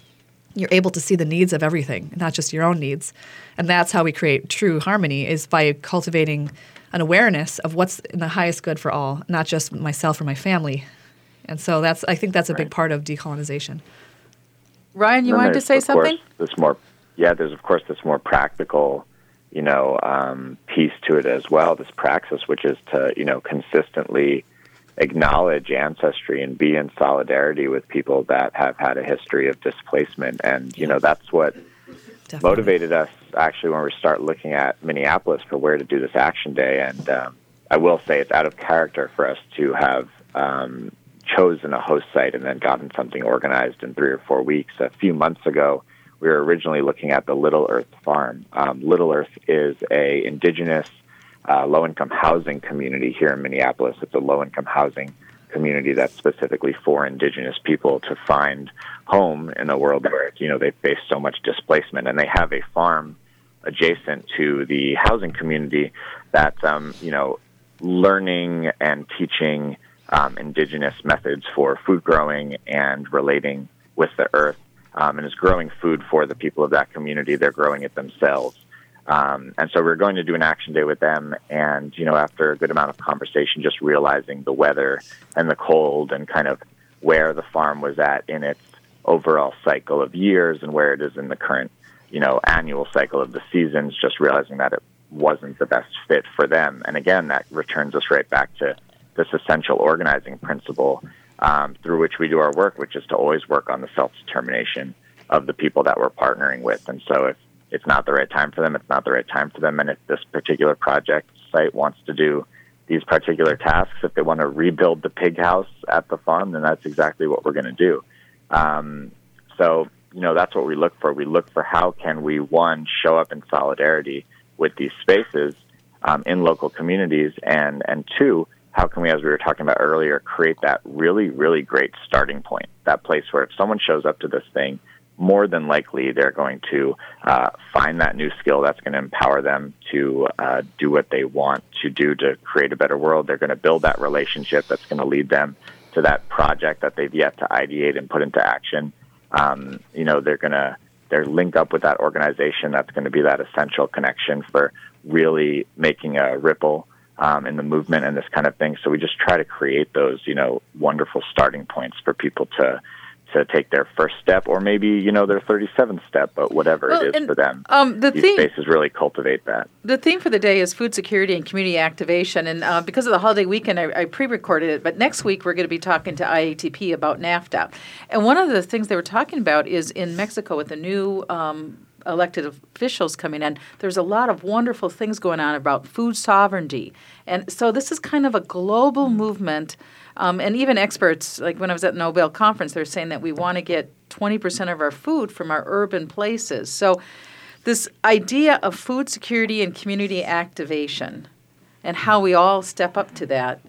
Speaker 2: you're able to see the needs of everything, not just your own needs. And that's how we create true harmony is by cultivating an awareness of what's in the highest good for all, not just myself or my family. And so that's I think that's a big part of decolonization.
Speaker 1: Ryan, you
Speaker 4: Then
Speaker 1: wanted to
Speaker 4: there's,
Speaker 1: say
Speaker 4: of course,
Speaker 1: something?
Speaker 4: This more, yeah. There's of course this more practical, you know, um, piece to it as well. This praxis, which is to you know consistently acknowledge ancestry and be in solidarity with people that have had a history of displacement, and you know that's what motivated us actually when we start looking at Minneapolis for where to do this action day. And um, I will say it's out of character for us to have um, chosen a host site and then gotten something organized in three or four weeks. A few months ago, we were originally looking at the Little Earth Farm. Um, Little Earth is a indigenous uh, low-income housing community here in Minneapolis. It's a low-income housing community that's specifically for indigenous people to find home in a world where you know they face so much displacement, and they have a farm adjacent to the housing community that's um, you know learning and teaching um, indigenous methods for food growing and relating with the earth, um, and is growing food for the people of that community. They're growing it themselves. Um, and so we're going to do an action day with them. And, you know, after a good amount of conversation, just realizing the weather and the cold and kind of where the farm was at in its overall cycle of years and where it is in the current, you know, annual cycle of the seasons, just realizing that it wasn't the best fit for them. And again, that returns us right back to this essential organizing principle um, through which we do our work, which is to always work on the self determination of the people that we're partnering with. And so if it's not the right time for them, it's not the right time for them. And if this particular project site wants to do these particular tasks, if they want to rebuild the pig house at the farm, then that's exactly what we're going to do. Um, so, you know, that's what we look for. We look for how can we, one, show up in solidarity with these spaces um, in local communities, and, and two, how can we, as we were talking about earlier, create that really, really great starting point, that place where if someone shows up to this thing, more than likely they're going to uh, find that new skill that's going to empower them to uh, do what they want to do to create a better world. They're going to build that relationship that's going to lead them to that project that they've yet to ideate and put into action. Um, you know, they're going to they're link up with that organization that's going to be that essential connection for really making a ripple um, in the movement and this kind of thing. So we just try to create those, you know, wonderful starting points for people to to take their first step, or maybe you know their 37th step, but whatever
Speaker 1: Well,
Speaker 4: it is
Speaker 1: and,
Speaker 4: for them.
Speaker 1: um, the
Speaker 4: these
Speaker 1: thing-
Speaker 4: spaces really cultivate that.
Speaker 1: The theme for the day is food security and community activation. And uh, because of the holiday weekend, I, I pre recorded it. But next week, we're going to be talking to IATP about NAFTA. And one of the things they were talking about is in Mexico with the new um, elected officials coming in, there's a lot of wonderful things going on about food sovereignty. And so this is kind of a global movement. Um, and even experts, like when I was at the Nobel conference, they're saying that we want to get 20% of our food from our urban places. So this idea of food security and community activation and how we all step up to that.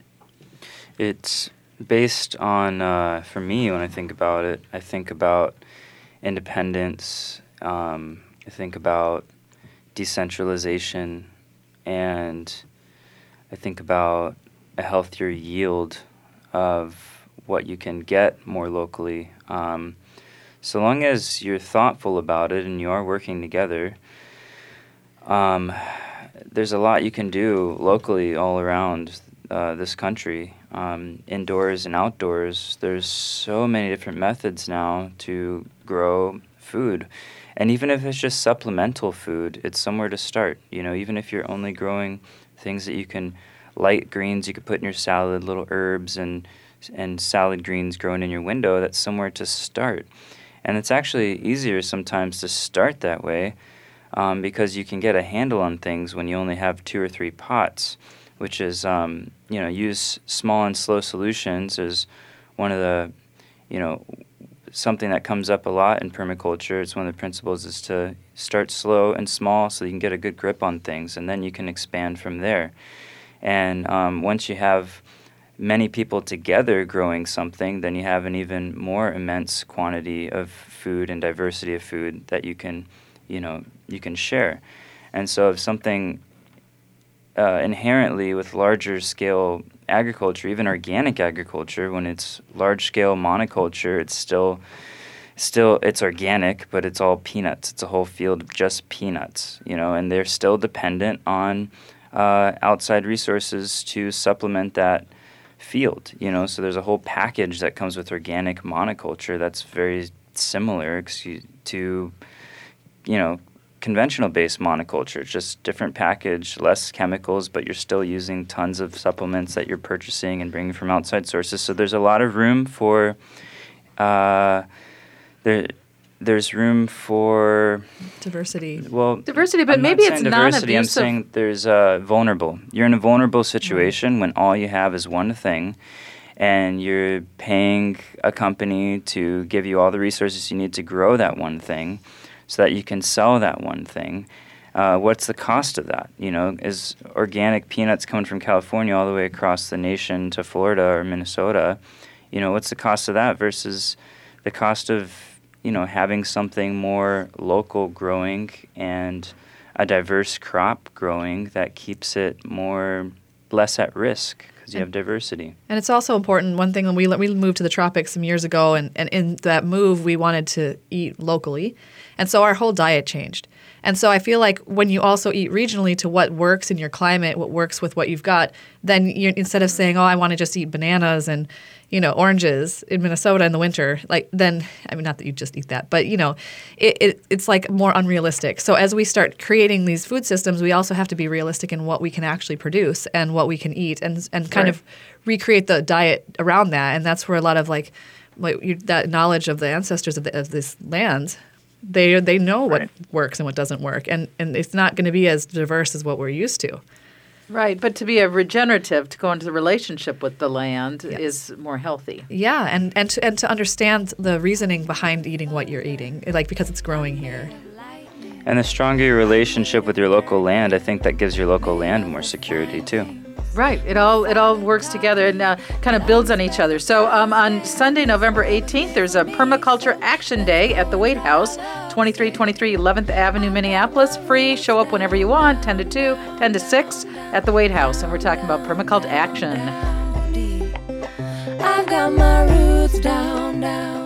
Speaker 3: It's based on, uh, for me, when I think about it, I think about independence, um, I think about decentralization, and I think about a healthier yield of what you can get more locally. Um, so long as you're thoughtful about it and you are working together, um, there's a lot you can do locally all around uh, this country, um, indoors and outdoors. There's so many different methods now to grow food. And even if it's just supplemental food, it's somewhere to start. You know, even if you're only growing things that you can, light greens you could put in your salad, little herbs and and salad greens growing in your window, that's somewhere to start. And it's actually easier sometimes to start that way um, because you can get a handle on things when you only have two or three pots, which is, um, you know, use small and slow solutions is one of the, you know, something that comes up a lot in permaculture. It's one of the principles is to start slow and small so you can get a good grip on things and then you can expand from there. And um, once you have many people together growing something, then you have an even more immense quantity of food and diversity of food that you can, you know, you can share. And so if something uh, inherently with larger scale agriculture, even organic agriculture, when it's large scale monoculture, it's still still it's organic, but it's all peanuts. It's a whole field of just peanuts, you know, and they're still dependent on uh, outside resources to supplement that field, you know. So there's a whole package that comes with organic monoculture that's very similar excuse, to, you know, conventional based monoculture. It's just different package, less chemicals, but you're still using tons of supplements that you're purchasing and bringing from outside sources. So there's a lot of room for, uh, there, there's room for
Speaker 2: Diversity.
Speaker 3: well
Speaker 1: Diversity, but
Speaker 3: I'm
Speaker 1: maybe
Speaker 3: not
Speaker 1: it's
Speaker 3: saying diversity. I'm saying there's uh, vulnerable. You're in a vulnerable situation when all you have is one thing, and you're paying a company to give you all the resources you need to grow that one thing, so that you can sell that one thing. Uh, what's the cost of that? You know, is organic peanuts coming from California all the way across the nation to Florida or Minnesota? You know, what's the cost of that versus the cost of you know having something more local growing and a diverse crop growing that keeps it more less at risk because you have diversity.
Speaker 2: And it's also important. One thing when we we moved to the tropics some years ago, and, and in that move, we wanted to eat locally, and so our whole diet changed. And so I feel like when you also eat regionally to what works in your climate, what works with what you've got, then you instead of saying, "Oh, I want to just eat bananas and you know oranges in Minnesota in the winter," like then I mean not that you just eat that, but you know, it, it it's like more unrealistic. So as we start creating these food systems, we also have to be realistic in what we can actually produce and what we can eat, and and kind
Speaker 17: Right.
Speaker 2: of recreate the diet around that. And that's where a lot of like like you, that knowledge of the ancestors of, the, of this land they they know what works and what doesn't work. And and it's not going to be as diverse as what we're used to.
Speaker 1: Right, but to be a regenerative, to go into the relationship with the land is more healthy.
Speaker 2: yeah and and to, and to understand the reasoning behind eating what you're eating like because it's growing here.
Speaker 3: And the stronger your relationship with your local land, I think that gives your local land more security too.
Speaker 1: Right. It all it all works together and uh, kind of builds on each other. So um, on Sunday, November 18th, there's a permaculture action day at the Waite House, 2323 11th Avenue, Minneapolis. Free. Show up whenever you want, 10 to 2, 10 to 6 at the Waite House. And we're talking about permaculture action.
Speaker 5: I've got my roots down, down.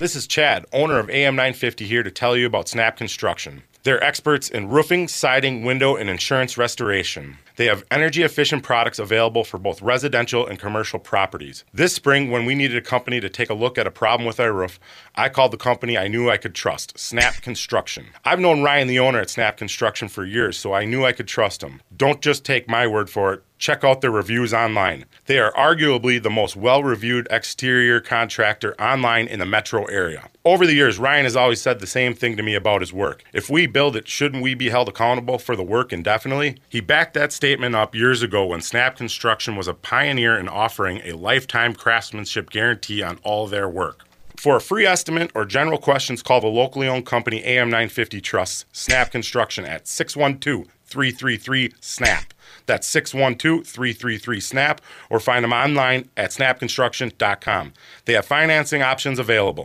Speaker 17: This is Chad, owner of AM 950, here to tell you about Snap Construction. They're experts in roofing, siding, window, and insurance restoration. They have energy efficient products available for both residential and commercial properties. This spring, when we needed a company to take a look at a problem with our roof, I called the company I knew I could trust, Snap Construction. I've known Ryan, the owner at Snap Construction, for years, so I knew I could trust him. Don't just take my word for it. Check out their reviews online. They are arguably the most well reviewed exterior contractor online in the metro area. Over the years, Ryan has always said the same thing to me about his work. If we build it, shouldn't we be held accountable for the work indefinitely? He backed that statement up years ago when Snap Construction was a pioneer in offering a lifetime craftsmanship guarantee on all their work. For a free estimate or general questions, call the locally owned company AM950 Trust, Snap Construction at 612 333 SNAP. That's 612 333 SNAP, or find them online at snapconstruction.com. They have financing options available.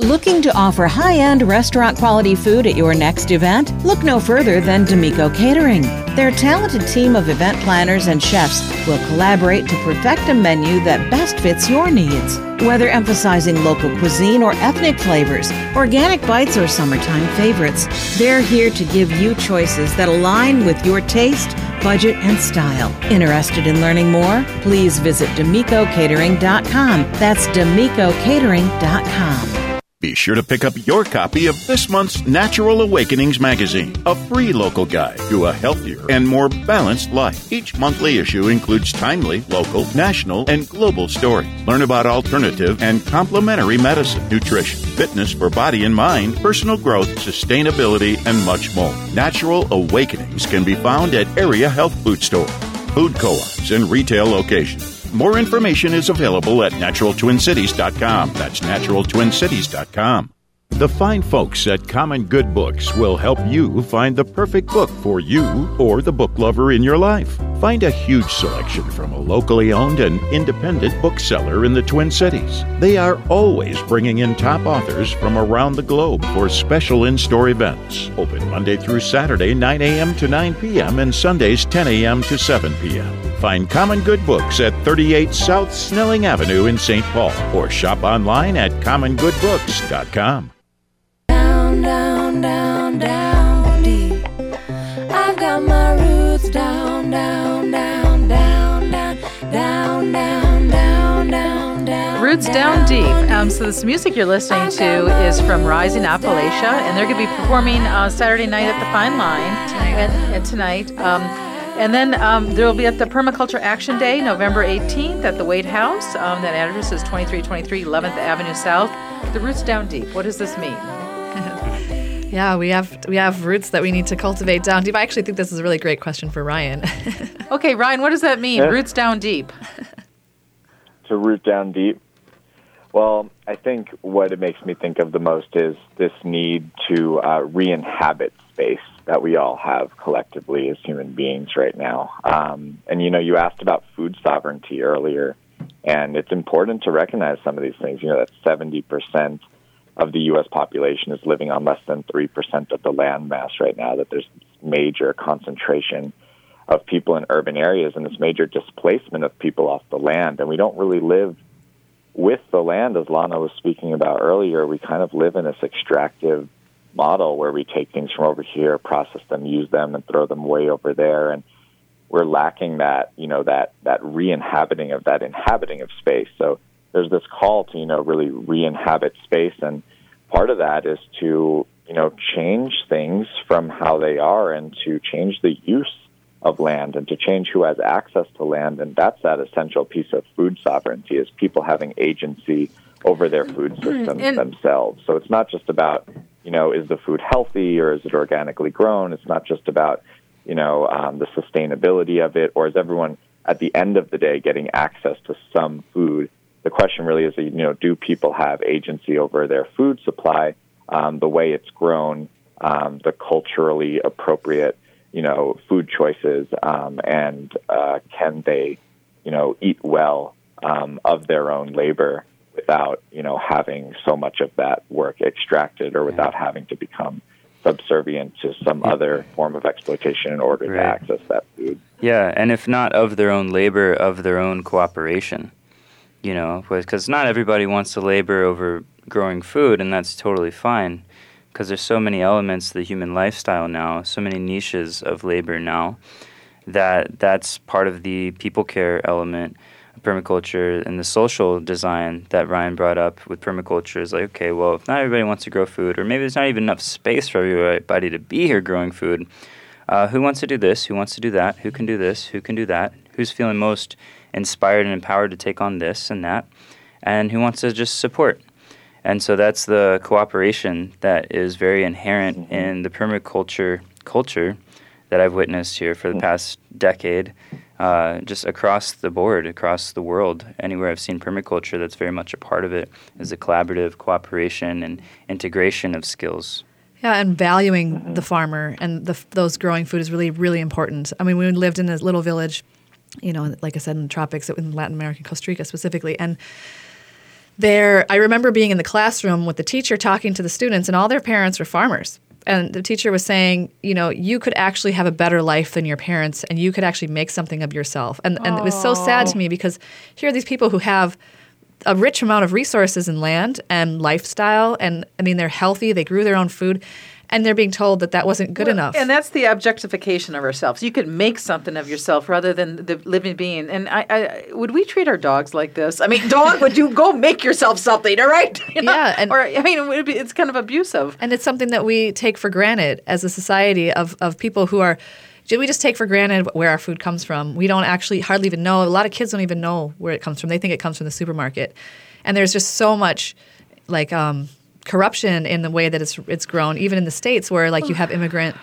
Speaker 6: Looking to offer high end restaurant quality food at your next event? Look no further than D'Amico Catering. Their talented team of event planners and chefs will collaborate to perfect a menu that best fits your needs. Whether emphasizing local cuisine or ethnic flavors, organic bites or summertime favorites, they're here to give you choices that align with your taste, budget, and style. Interested in learning more? Please visit DAmicoCatering.com. That's DAmicoCatering.com.
Speaker 7: Be sure to pick up your copy of this month's Natural Awakenings magazine, a free local guide to a healthier and more balanced life. Each monthly issue includes timely, local, national, and global stories. Learn about alternative and complementary medicine, nutrition, fitness for body and mind, personal growth, sustainability, and much more. Natural Awakenings can be found at area health food stores, food co-ops, and retail locations. More information is available at naturaltwincities.com. That's naturaltwincities.com. The fine folks at Common Good Books will help you find the perfect book for you or the book lover in your life. Find a huge selection from a locally owned and independent bookseller in the Twin Cities. They are always bringing in top authors from around the globe for special in store events. Open Monday through Saturday, 9 a.m. to 9 p.m., and Sundays, 10 a.m. to 7 p.m. Find Common Good Books at 38 South Snelling Avenue in St. Paul or shop online at commongoodbooks.com.
Speaker 5: Down, down, down, down down, down.
Speaker 1: Roots Down Deep. Um, so this music you're listening to is from Rising Appalachia, and they're going to be performing uh, Saturday night at the Fine Line and, and tonight. Um, and then um, there will be at the Permaculture Action Day, November 18th at the Waite House. Um, that address is 2323 11th Avenue South. The Roots Down Deep. What does this mean?
Speaker 2: Yeah, we have we have roots that we need to cultivate down deep. I actually think this is a really great question for Ryan.
Speaker 1: Okay, Ryan, what does that mean?
Speaker 4: Yeah.
Speaker 1: Roots down deep.
Speaker 4: to root down deep. Well, I think what it makes me think of the most is this need to uh, re inhabit space that we all have collectively as human beings right now. Um, and, you know, you asked about food sovereignty earlier, and it's important to recognize some of these things. You know, that 70% of the U.S. population is living on less than 3% of the land mass right now, that there's major concentration of people in urban areas and this major displacement of people off the land. And we don't really live with the land, as Lana was speaking about earlier. We kind of live in this extractive model where we take things from over here, process them, use them, and throw them way over there. And we're lacking that, you know, that, that re-inhabiting of that inhabiting of space. So there's this call to, you know, really re-inhabit space. And part of that is to, you know, change things from how they are and to change the use of land and to change who has access to land. And that's that essential piece of food sovereignty is people having agency over their food systems
Speaker 1: And-
Speaker 4: themselves. So it's not just about, you know, is the food healthy or is it organically grown? It's not just about, you know, um, the sustainability of it or is everyone at the end of the day getting access to some food? The question really is, you know, do people have agency over their food supply, um, the way it's grown, um, the culturally appropriate, you know, food choices, um, and uh, can they, you know, eat well um, of their own labor without, you know, having so much of that work extracted or without having to become subservient to some other form of exploitation in order to access that food.
Speaker 3: Yeah, and if not of their own labor, of their own cooperation. You know, because not everybody wants to labor over growing food, and that's totally fine. Because there's so many elements to the human lifestyle now, so many niches of labor now, that that's part of the people care element of permaculture and the social design that Ryan brought up with permaculture is like, okay, well, if not everybody wants to grow food, or maybe there's not even enough space for everybody to be here growing food, uh, who wants to do this? Who wants to do that? Who can do this? Who can do that? Who's feeling most inspired and empowered to take on this and that? And who wants to just support? And so that's the cooperation that is very inherent mm-hmm. in the permaculture culture that I've witnessed here for the mm. past decade, uh, just across the board, across the world. Anywhere I've seen permaculture, that's very much a part of it, is the collaborative cooperation and integration of skills.
Speaker 2: Yeah, and valuing mm-hmm. the farmer and the, those growing food is really, really important. I mean, we lived in a little village, you know, like I said, in the tropics, in Latin America, Costa Rica specifically, and there, I remember being in the classroom with the teacher talking to the students, and all their parents were farmers. And the teacher was saying, you know, you could actually have a better life than your parents, and you could actually make something of yourself. And, and it was so sad to me because here are these people who have a rich amount of resources and land and lifestyle, and I mean, they're healthy, they grew their own food, and they're being told that that wasn't good
Speaker 1: Well,
Speaker 2: enough.
Speaker 1: And that's the objectification of ourselves. You could make something of yourself rather than the living being. And I, I would we treat our dogs like this? I mean, dog, would you go make yourself something? All right. You know?
Speaker 2: Yeah, and-
Speaker 1: or I mean, it be, it's kind of abusive.
Speaker 2: And it's something that we take for granted as a society of, of people who are, we just take for granted where our food comes from. We don't actually hardly even know. A lot of kids don't even know where it comes from. They think it comes from the supermarket. And there's just so much like um, corruption in the way that it's it's grown, even in the states where like you have immigrant,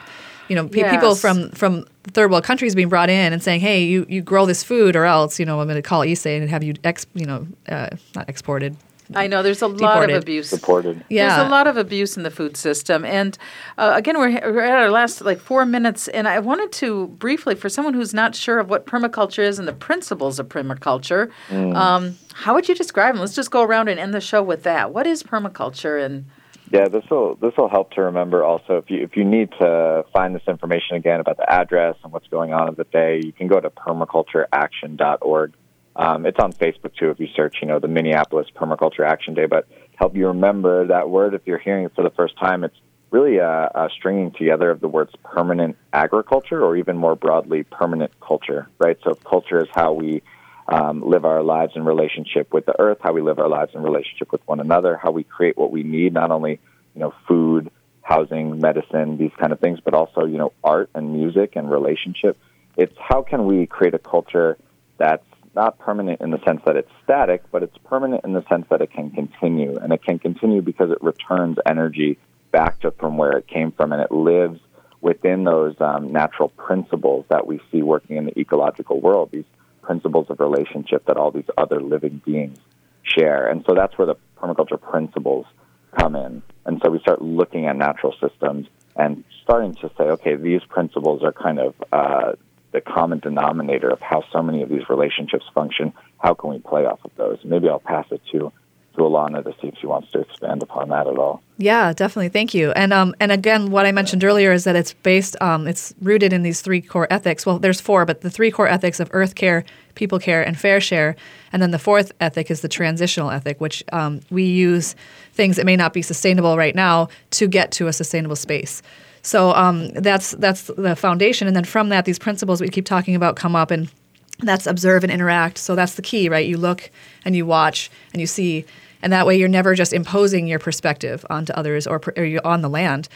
Speaker 2: you know, pe- people from from third world countries being brought in and saying, hey, you, you grow this food or else, you know, I'm going to call ICE and have you ex, you know, uh, not exported.
Speaker 1: I know there's a lot of abuse.
Speaker 4: Supported.
Speaker 2: Yeah.
Speaker 1: There's a lot of abuse in the food system. And uh, again, we're, we're at our last like four minutes. And I wanted to briefly, for someone who's not sure of what permaculture is and the principles of permaculture,
Speaker 4: Mm.
Speaker 1: um, how would you describe them? Let's just go around and end the show with that. What is permaculture? And
Speaker 4: Yeah, this will this will help to remember also if you if you need to find this information again about the address and what's going on of the day, you can go to permacultureaction.org. Um, it's on Facebook too if you search, you know, the Minneapolis Permaculture Action Day. But help you remember that word if you're hearing it for the first time, it's really a, a stringing together of the words permanent agriculture or even more broadly permanent culture, right? So culture is how we um, live our lives in relationship with the earth, how we live our lives in relationship with one another, how we create what we need, not only you know food, housing, medicine, these kind of things, but also you know art and music and relationship. It's how can we create a culture that's not permanent in the sense that it's static, but it's permanent in the sense that it can continue, and it can continue because it returns energy back to from where it came from, and it lives within those um, natural principles that we see working in the ecological world. These principles of relationship that all these other living beings share. And so that's where the permaculture principles come in. And so we start looking at natural systems and starting to say, okay, these principles are kind of uh, the common denominator of how so many of these relationships function. How can we play off of those? Maybe I'll pass it to to Alana to see if she wants to expand upon that at all.
Speaker 2: Yeah, definitely. Thank you. And um, and again, what I mentioned earlier is that it's based, um, it's rooted in these three core ethics. Well, there's four, but the three core ethics of earth care, people care, and fair share. And then the fourth ethic is the transitional ethic, which um, we use things that may not be sustainable right now to get to a sustainable space. So um, that's that's the foundation. And then from that, these principles we keep talking about come up and that's observe and interact. So that's the key, right? You look and you watch and you see and that way you're never just imposing your perspective onto others or, or on the land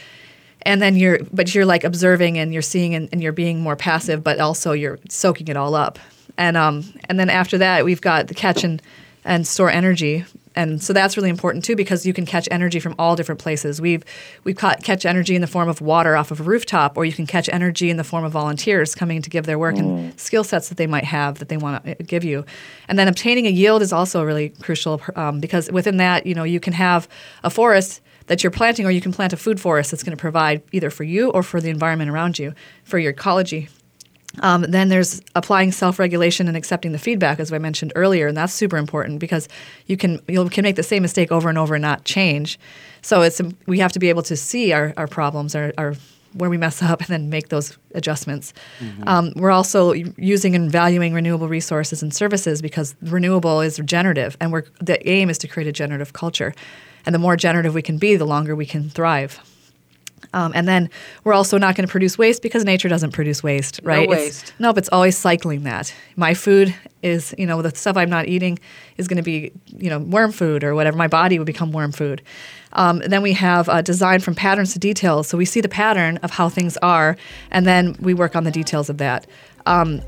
Speaker 2: and then you're but you're like observing and you're seeing and, and, you're being more passive but also you're soaking it all up and um and then after that we've got the catch and and store energy and so that's really important too because you can catch energy from all different places. We've we've caught catch energy in the form of water off of a rooftop, or you can catch energy in the form of volunteers coming to give their work mm. and skill sets that they might have that they want to uh, give you. And then obtaining a yield is also really crucial um, because within that, you know, you can have a forest that you're planting, or you can plant a food forest that's going to provide either for you or for the environment around you, for your ecology. Um, then there's applying self-regulation and accepting the feedback, as I mentioned earlier, and that's super important because you can you can make the same mistake over and over and not change. So it's we have to be able to see our, our problems, our, our where we mess up, and then make those adjustments. Mm-hmm. Um, we're also using and valuing renewable resources and services because renewable is regenerative, and we're the aim is to create a generative culture. And the more generative we can be, the longer we can thrive. Um, and then we're also not going to produce waste because nature doesn't produce waste, right?
Speaker 1: No waste.
Speaker 2: It's, nope, it's always cycling that. My food is, you know, the stuff I'm not eating is going to be, you know, worm food or whatever. My body will become worm food. Um, then we have uh, design from patterns to details. So we see the pattern of how things are, and then we work on the details of that. Um,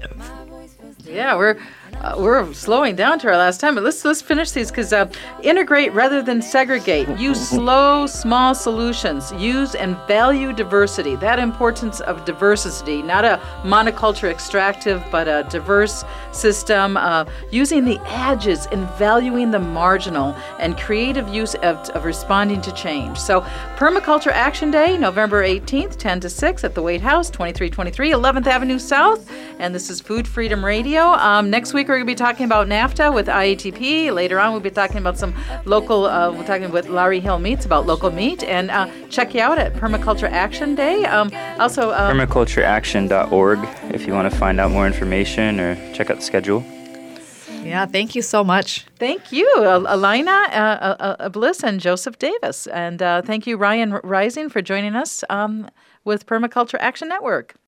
Speaker 1: yeah, we're uh, we're slowing down to our last time, but let's let's finish these because uh, integrate rather than segregate. Use slow, small solutions. Use and value diversity. That importance of diversity, not a monoculture extractive, but a diverse system. Uh, using the edges and valuing the marginal and creative use of, of responding to change. So, Permaculture Action Day, November 18th, 10 to 6 at the Waite House, 2323 11th Avenue South, and this is Food Freedom Radio. Um, next week we're going to be talking about NAFTA with IATP. Later on, we'll be talking about some local, uh, we're talking with Lowry Hill Meats about local meat. And uh, check you out at Permaculture Action Day. Um, also,
Speaker 3: um, permacultureaction.org if you want to find out more information or check out the schedule.
Speaker 2: Yeah, thank you so much.
Speaker 1: Thank you, Alina uh, uh, uh, Bliss and Joseph Davis. And uh, thank you, Ryan Rising, for joining us um, with Permaculture Action Network.